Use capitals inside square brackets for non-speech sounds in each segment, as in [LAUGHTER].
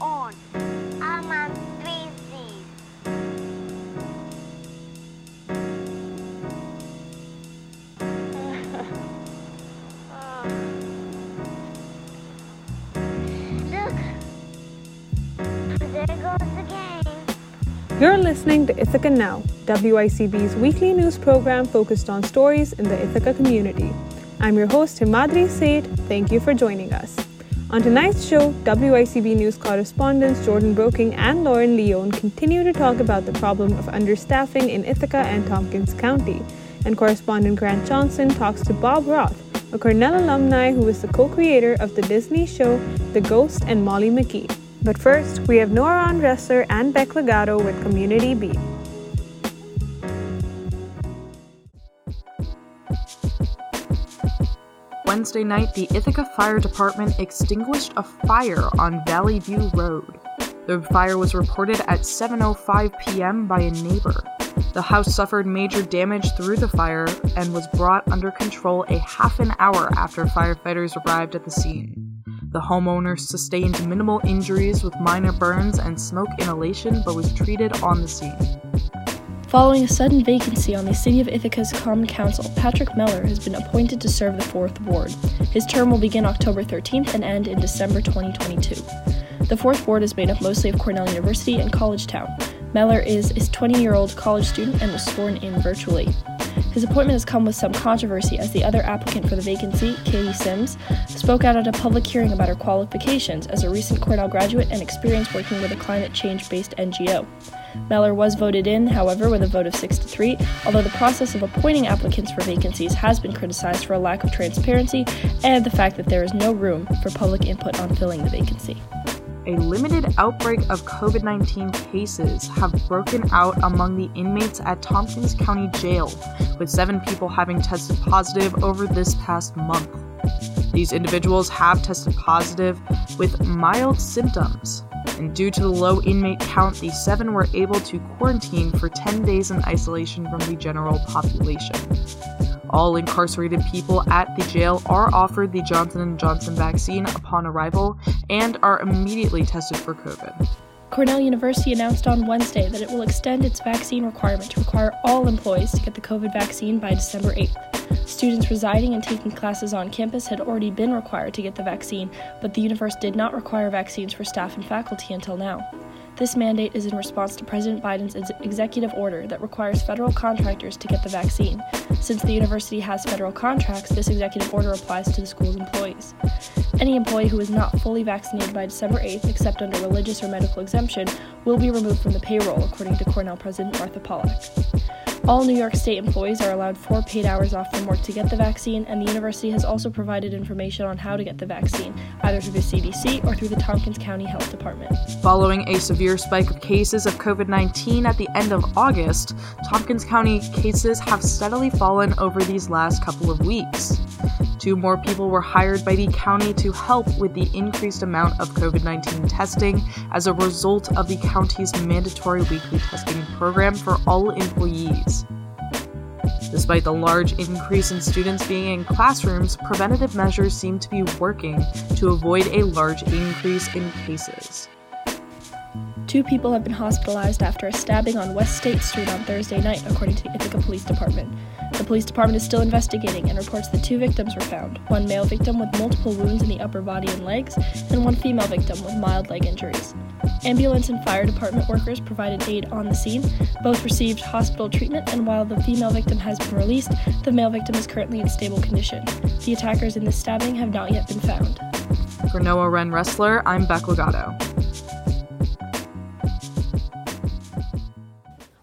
on. I'm on three C's. [LAUGHS] Look. There goes the game. You're listening to Ithaca Now, WICB's weekly news program focused on stories in the Ithaca community. I'm your host, Himadri Seth. Thank you for joining us. On tonight's show, WICB news correspondents Jordan Broking and Lauren Leone continue to talk about the problem of understaffing in Ithaca and Tompkins County. And correspondent Grant Johnson talks to Bob Roth, a Cornell alumni who is the co creator of the Disney show The Ghost and Molly McGee. But first, we have Nora Andresser and Beck Legato with Community Beat. Wednesday night, the Ithaca Fire Department extinguished a fire on Valley View Road. The fire was reported at 7:05 p.m. by a neighbor. The house suffered major damage through the fire and was brought under control a half an hour after firefighters arrived at the scene. The homeowner sustained minimal injuries with minor burns and smoke inhalation but was treated on the scene. Following a sudden vacancy on the City of Ithaca's Common Council, Patrick Mehler has been appointed to serve the 4th Ward. His term will begin October 13th and end in December 2022. The 4th Ward is made up mostly of Cornell University and Collegetown. Meller is a 20 year old college student and was sworn in virtually. His appointment has come with some controversy as the other applicant for the vacancy, Katie Sims, spoke out at a public hearing about her qualifications as a recent Cornell graduate and experience working with a climate change based NGO. Mehler was voted in, however, with a vote of 6 to 3, although the process of appointing applicants for vacancies has been criticized for a lack of transparency and the fact that there is no room for public input on filling the vacancy. A limited outbreak of COVID 19 cases have broken out among the inmates at Tompkins County Jail, with seven people having tested positive over this past month. These individuals have tested positive with mild symptoms, and due to the low inmate count, the seven were able to quarantine for 10 days in isolation from the general population. All incarcerated people at the jail are offered the Johnson & Johnson vaccine upon arrival and are immediately tested for COVID. Cornell University announced on Wednesday that it will extend its vaccine requirement to require all employees to get the COVID vaccine by December 8th. Students residing and taking classes on campus had already been required to get the vaccine, but the university did not require vaccines for staff and faculty until now. This mandate is in response to President Biden's ex- executive order that requires federal contractors to get the vaccine. Since the university has federal contracts, this executive order applies to the school's employees. Any employee who is not fully vaccinated by December 8th, except under religious or medical exemption, will be removed from the payroll, according to Cornell President Martha Pollack. All New York State employees are allowed four paid hours off from work to get the vaccine, and the university has also provided information on how to get the vaccine, either through the CDC or through the Tompkins County Health Department. Following a severe spike of cases of COVID 19 at the end of August, Tompkins County cases have steadily fallen over these last couple of weeks. Two more people were hired by the county to help with the increased amount of COVID 19 testing as a result of the county's mandatory weekly testing program for all employees. Despite the large increase in students being in classrooms, preventative measures seem to be working to avoid a large increase in cases. Two people have been hospitalized after a stabbing on West State Street on Thursday night, according to the Ithaca Police Department. The police department is still investigating and reports that two victims were found one male victim with multiple wounds in the upper body and legs, and one female victim with mild leg injuries. Ambulance and fire department workers provided aid on the scene. Both received hospital treatment, and while the female victim has been released, the male victim is currently in stable condition. The attackers in this stabbing have not yet been found. For Noah Wren Wrestler, I'm Beck Legato.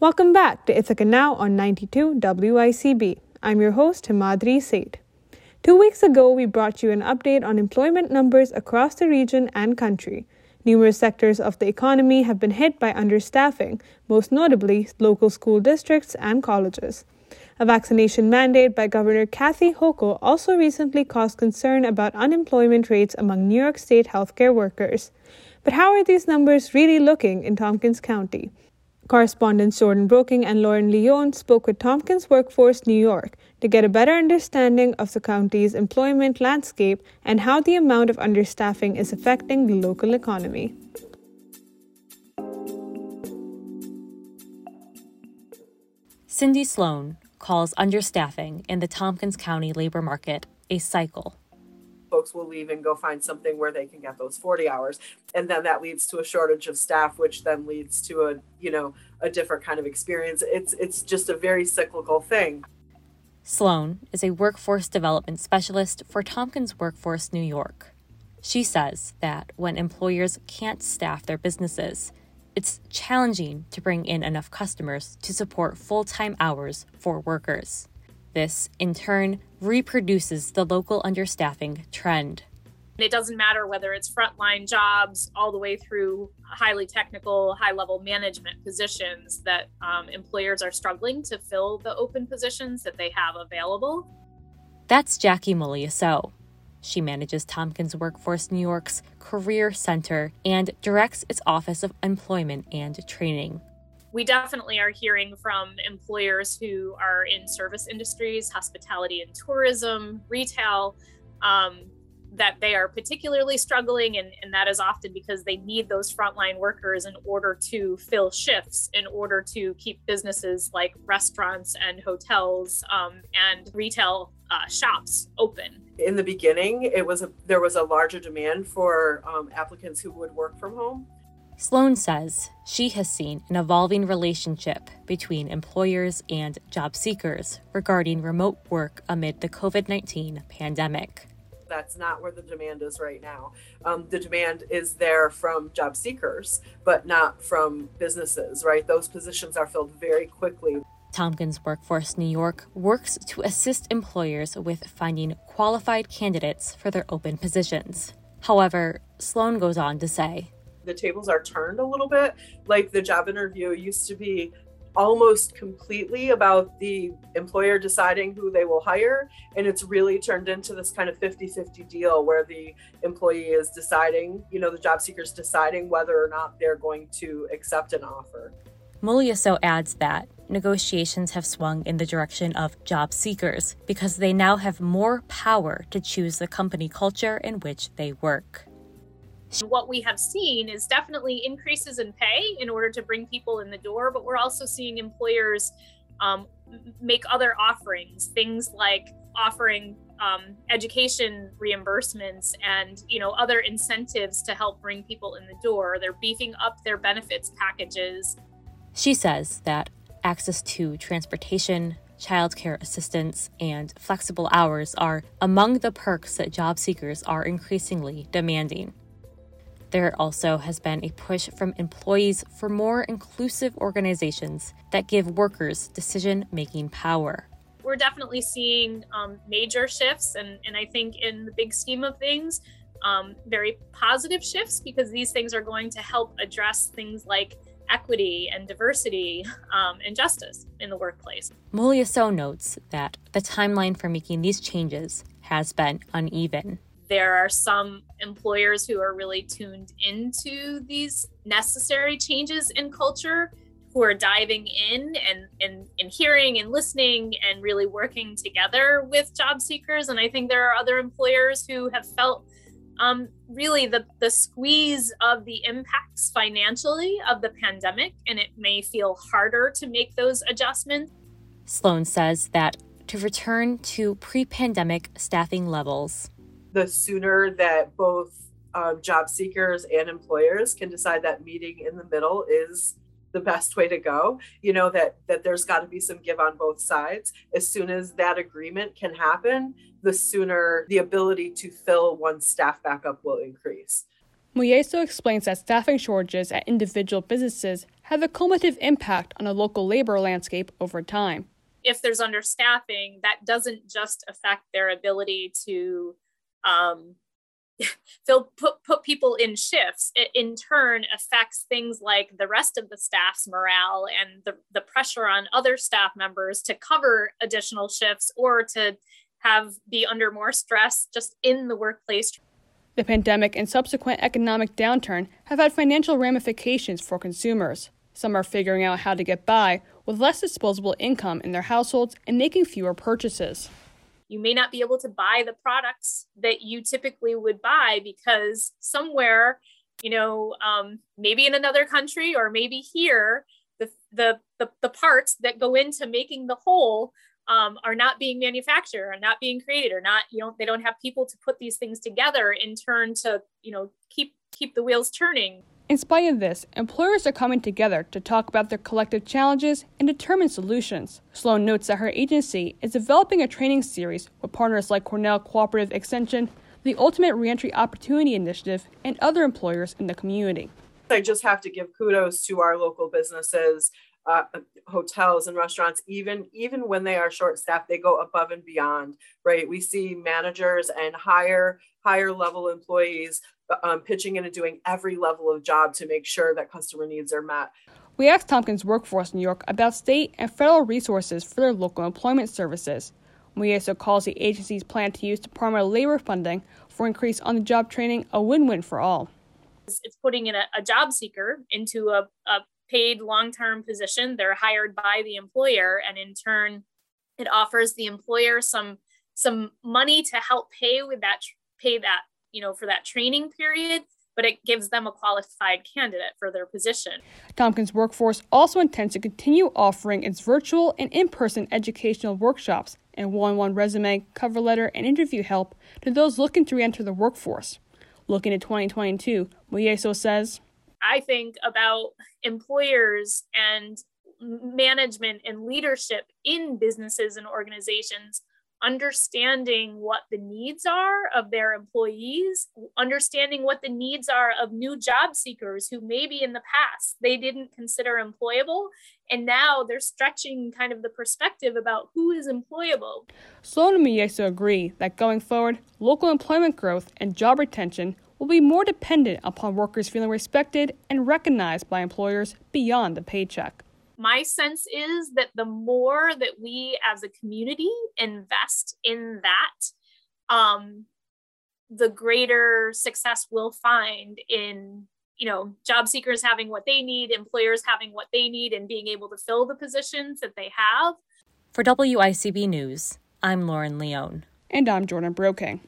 Welcome back to Ithaca Now on 92 WICB. I'm your host, Himadri Seth. Two weeks ago, we brought you an update on employment numbers across the region and country. Numerous sectors of the economy have been hit by understaffing, most notably local school districts and colleges. A vaccination mandate by Governor Kathy Hochul also recently caused concern about unemployment rates among New York State healthcare workers. But how are these numbers really looking in Tompkins County? Correspondents Jordan Broking and Lauren Leone spoke with Tompkins Workforce New York to get a better understanding of the county's employment landscape and how the amount of understaffing is affecting the local economy. Cindy Sloan calls understaffing in the Tompkins County labor market a cycle folks will leave and go find something where they can get those 40 hours. And then that leads to a shortage of staff which then leads to a you know a different kind of experience. It's it's just a very cyclical thing. Sloan is a workforce development specialist for tompkins workforce new york. She says that when employers can't staff their businesses it's challenging to bring in enough customers to support full-time hours for workers this, in turn, reproduces the local understaffing trend. It doesn't matter whether it's frontline jobs all the way through highly technical, high level management positions that um, employers are struggling to fill the open positions that they have available. That's Jackie Muliaso. She manages Tompkins Workforce New York's Career Center and directs its Office of Employment and Training we definitely are hearing from employers who are in service industries, hospitality and tourism, retail, um, that they are particularly struggling. And, and that is often because they need those frontline workers in order to fill shifts, in order to keep businesses like restaurants and hotels um, and retail uh, shops open. In the beginning, it was a, there was a larger demand for um, applicants who would work from home Sloan says she has seen an evolving relationship between employers and job seekers regarding remote work amid the COVID 19 pandemic. That's not where the demand is right now. Um, the demand is there from job seekers, but not from businesses, right? Those positions are filled very quickly. Tompkins Workforce New York works to assist employers with finding qualified candidates for their open positions. However, Sloan goes on to say the tables are turned a little bit. Like the job interview used to be almost completely about the employer deciding who they will hire. And it's really turned into this kind of 50 50 deal where the employee is deciding, you know, the job seeker is deciding whether or not they're going to accept an offer. Muliaso adds that negotiations have swung in the direction of job seekers because they now have more power to choose the company culture in which they work. What we have seen is definitely increases in pay in order to bring people in the door, but we're also seeing employers um, make other offerings, things like offering um, education reimbursements and you know other incentives to help bring people in the door. They're beefing up their benefits packages. She says that access to transportation, childcare assistance, and flexible hours are among the perks that job seekers are increasingly demanding. There also has been a push from employees for more inclusive organizations that give workers decision making power. We're definitely seeing um, major shifts, and, and I think in the big scheme of things, um, very positive shifts because these things are going to help address things like equity and diversity um, and justice in the workplace. Muliaso notes that the timeline for making these changes has been uneven. There are some employers who are really tuned into these necessary changes in culture who are diving in and, and, and hearing and listening and really working together with job seekers. And I think there are other employers who have felt um, really the, the squeeze of the impacts financially of the pandemic, and it may feel harder to make those adjustments. Sloan says that to return to pre pandemic staffing levels, the sooner that both um, job seekers and employers can decide that meeting in the middle is the best way to go. You know that that there's got to be some give on both sides. As soon as that agreement can happen the sooner the ability to fill one staff back up will increase. Muliaso explains that staffing shortages at individual businesses have a cumulative impact on a local labor landscape over time. If there's understaffing, that doesn't just affect their ability to um, [LAUGHS] they'll put, put people in shifts. It in turn affects things like the rest of the staff's morale and the, the pressure on other staff members to cover additional shifts or to have be under more stress just in the workplace. The pandemic and subsequent economic downturn have had financial ramifications for consumers. Some are figuring out how to get by with less disposable income in their households and making fewer purchases you may not be able to buy the products that you typically would buy because somewhere you know um, maybe in another country or maybe here the the the, the parts that go into making the whole um, are not being manufactured are not being created or not you know they don't have people to put these things together in turn to you know keep keep the wheels turning in spite of this, employers are coming together to talk about their collective challenges and determine solutions. Sloan notes that her agency is developing a training series with partners like Cornell Cooperative Extension, the Ultimate Reentry Opportunity Initiative, and other employers in the community. I just have to give kudos to our local businesses, uh, hotels and restaurants. Even even when they are short staffed, they go above and beyond. Right? We see managers and higher higher level employees um, pitching in and doing every level of job to make sure that customer needs are met. We asked Tompkins Workforce New York about state and federal resources for their local employment services. We also calls the agency's plan to use Department of Labor funding for increased on the job training a win win for all. It's putting in a, a job seeker into a, a paid long term position. They're hired by the employer, and in turn, it offers the employer some some money to help pay with that pay that you know, for that training period, but it gives them a qualified candidate for their position. Tompkins Workforce also intends to continue offering its virtual and in person educational workshops and one on one resume, cover letter, and interview help to those looking to re enter the workforce. Looking at 2022, Muliaso says, I think about employers and management and leadership in businesses and organizations understanding what the needs are of their employees, understanding what the needs are of new job seekers who maybe in the past they didn't consider employable. And now they're stretching kind of the perspective about who is employable. Sloan and Muliaso agree that going forward, local employment growth and job retention will be more dependent upon workers feeling respected and recognized by employers beyond the paycheck. My sense is that the more that we as a community invest in that um, the greater success we'll find in you know job seekers having what they need employers having what they need and being able to fill the positions that they have. For wicb news i'm lauren leone. And i'm jordan broking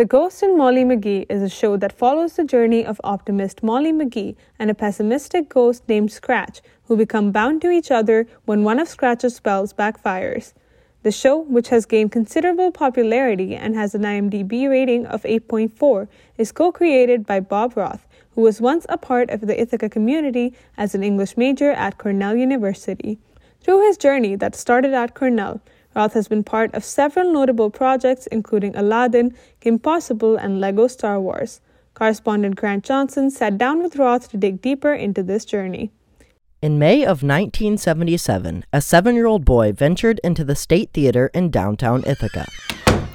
the Ghost and Molly McGee is a show that follows the journey of optimist Molly McGee and a pessimistic ghost named Scratch, who become bound to each other when one of Scratch's spells backfires. The show, which has gained considerable popularity and has an IMDb rating of 8.4, is co created by Bob Roth, who was once a part of the Ithaca community as an English major at Cornell University. Through his journey that started at Cornell, Roth has been part of several notable projects, including Aladdin, Kim Possible, and Lego Star Wars. Correspondent Grant Johnson sat down with Roth to dig deeper into this journey. In May of 1977, a seven year old boy ventured into the State Theater in downtown Ithaca.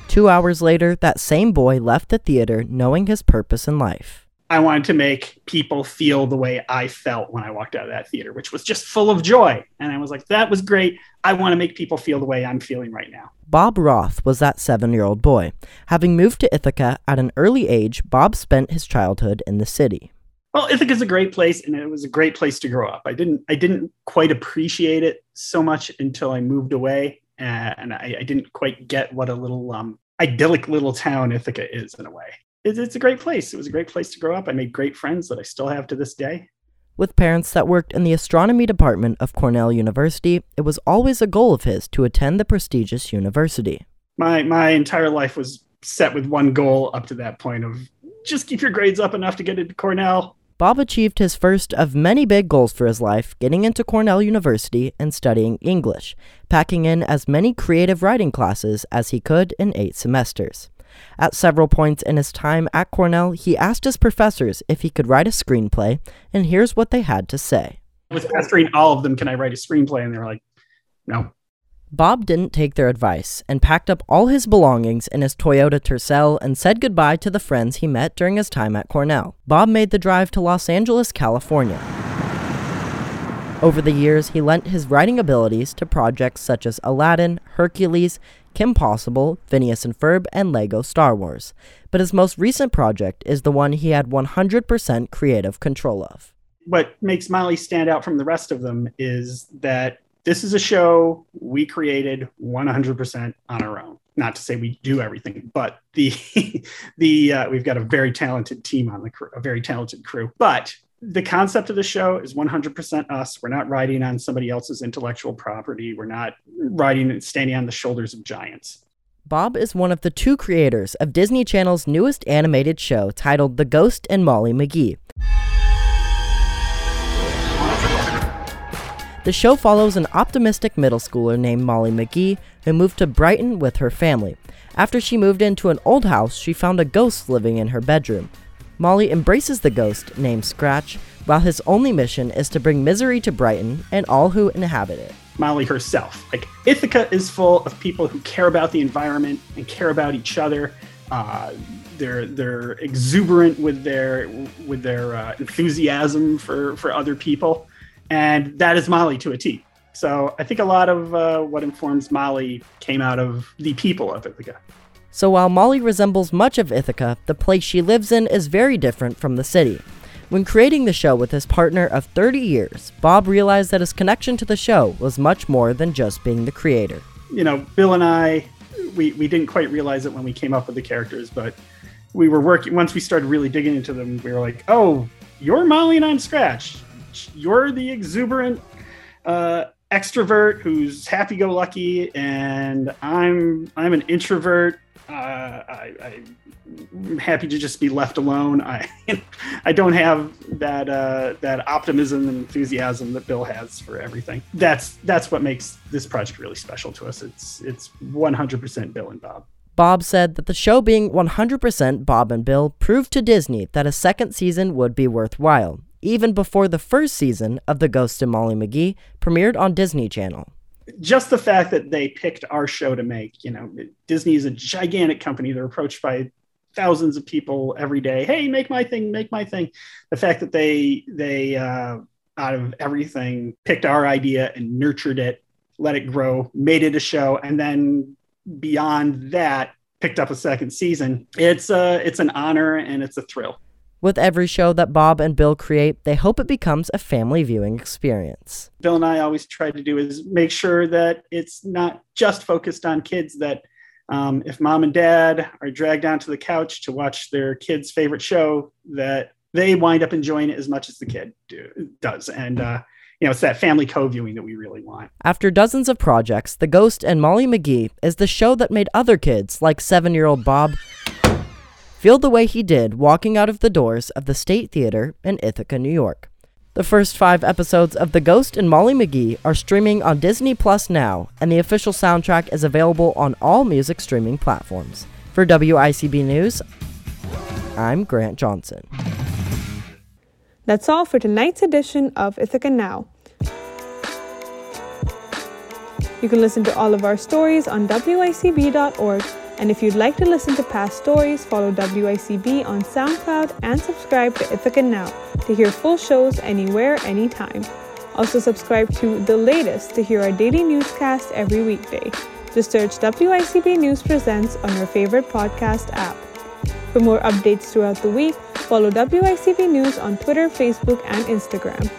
Two hours later, that same boy left the theater knowing his purpose in life. I wanted to make people feel the way I felt when I walked out of that theater, which was just full of joy. And I was like, that was great. I want to make people feel the way I'm feeling right now. Bob Roth was that seven year old boy. Having moved to Ithaca at an early age, Bob spent his childhood in the city. Well, Ithaca's a great place and it was a great place to grow up. I didn't I didn't quite appreciate it so much until I moved away and I, I didn't quite get what a little um, idyllic little town Ithaca is in a way it's, it's a great place. It was a great place to grow up. I made great friends that I still have to this day. With parents that worked in the astronomy department of Cornell University, it was always a goal of his to attend the prestigious university. My my entire life was set with one goal up to that point of just keep your grades up enough to get into Cornell. Bob achieved his first of many big goals for his life, getting into Cornell University and studying English, packing in as many creative writing classes as he could in eight semesters. At several points in his time at Cornell, he asked his professors if he could write a screenplay, and here's what they had to say. With pestering all of them, can I write a screenplay? And they were like, no. Bob didn't take their advice and packed up all his belongings in his Toyota Tercel and said goodbye to the friends he met during his time at Cornell. Bob made the drive to Los Angeles, California. Over the years, he lent his writing abilities to projects such as Aladdin, Hercules, Kim Possible, Phineas and Ferb, and Lego Star Wars. But his most recent project is the one he had 100% creative control of. What makes Molly stand out from the rest of them is that this is a show we created 100% on our own. Not to say we do everything, but the [LAUGHS] the uh, we've got a very talented team on the crew, a very talented crew. But the concept of the show is 100% us. We're not riding on somebody else's intellectual property. We're not riding and standing on the shoulders of giants. Bob is one of the two creators of Disney Channel's newest animated show titled The Ghost and Molly McGee. The show follows an optimistic middle schooler named Molly McGee who moved to Brighton with her family. After she moved into an old house, she found a ghost living in her bedroom. Molly embraces the ghost, named Scratch, while his only mission is to bring misery to Brighton and all who inhabit it. Molly herself. Like Ithaca is full of people who care about the environment and care about each other. Uh, they're they're exuberant with their with their uh, enthusiasm for for other people, and that is Molly to a T. So I think a lot of uh, what informs Molly came out of the people of Ithaca. So while Molly resembles much of Ithaca, the place she lives in is very different from the city. When creating the show with his partner of 30 years, Bob realized that his connection to the show was much more than just being the creator. You know, Bill and I, we, we didn't quite realize it when we came up with the characters, but we were working, once we started really digging into them, we were like, oh, you're Molly and I'm Scratch. You're the exuberant uh, extrovert who's happy-go-lucky, and I'm I'm an introvert uh, I, am happy to just be left alone. I [LAUGHS] I don't have that uh, that optimism and enthusiasm that Bill has for everything. That's that's what makes this project really special to us. It's it's 100% Bill and Bob. Bob said that the show being 100% Bob and Bill proved to Disney that a second season would be worthwhile, even before the first season of The Ghost and Molly McGee premiered on Disney Channel just the fact that they picked our show to make, you know, Disney is a gigantic company. They're approached by thousands of people every day. Hey, make my thing, make my thing. The fact that they they uh, out of everything picked our idea and nurtured it, let it grow, made it a show, and then beyond that picked up a second season. It's a it's an honor and it's a thrill. With every show that Bob and Bill create, they hope it becomes a family viewing experience. Bill and I always try to do is make sure that it's not just focused on kids, that um, if mom and dad are dragged onto the couch to watch their kid's favorite show, that they wind up enjoying it as much as the kid do, does. And, uh, you know, it's that family co-viewing that we really want. After dozens of projects, The Ghost and Molly McGee is the show that made other kids, like seven-year-old Bob, feel the way he did walking out of the doors of the State Theater in Ithaca, New York. The first five episodes of The Ghost and Molly McGee are streaming on Disney Plus now, and the official soundtrack is available on all music streaming platforms. For WICB News, I'm Grant Johnson. That's all for tonight's edition of Ithaca Now. You can listen to all of our stories on WICB.org and if you'd like to listen to past stories, follow WICB on SoundCloud and subscribe to Ithaca Now to hear full shows anywhere, anytime. Also, subscribe to The Latest to hear our daily newscast every weekday. Just search WICB News Presents on your favorite podcast app. For more updates throughout the week, follow WICB News on Twitter, Facebook, and Instagram.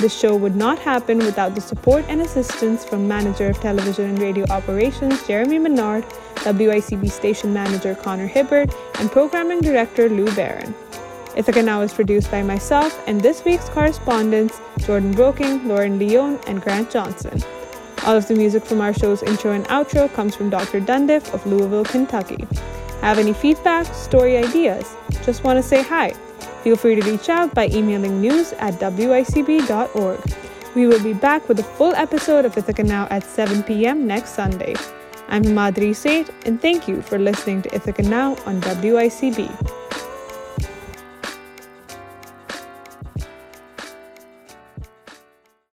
This show would not happen without the support and assistance from Manager of Television and Radio Operations Jeremy Menard, WICB Station Manager Connor Hibbert, and Programming Director Lou Barron. Ithaca Now is produced by myself and this week's correspondents Jordan Broking, Lauren Leone, and Grant Johnson. All of the music from our show's intro and outro comes from Dr. Dundiff of Louisville, Kentucky. Have any feedback, story ideas? Just want to say hi? Feel free to reach out by emailing news at wicb.org. We will be back with a full episode of Ithaca Now at 7 p.m. next Sunday. I'm Madri Seth, and thank you for listening to Ithaca Now on WICB.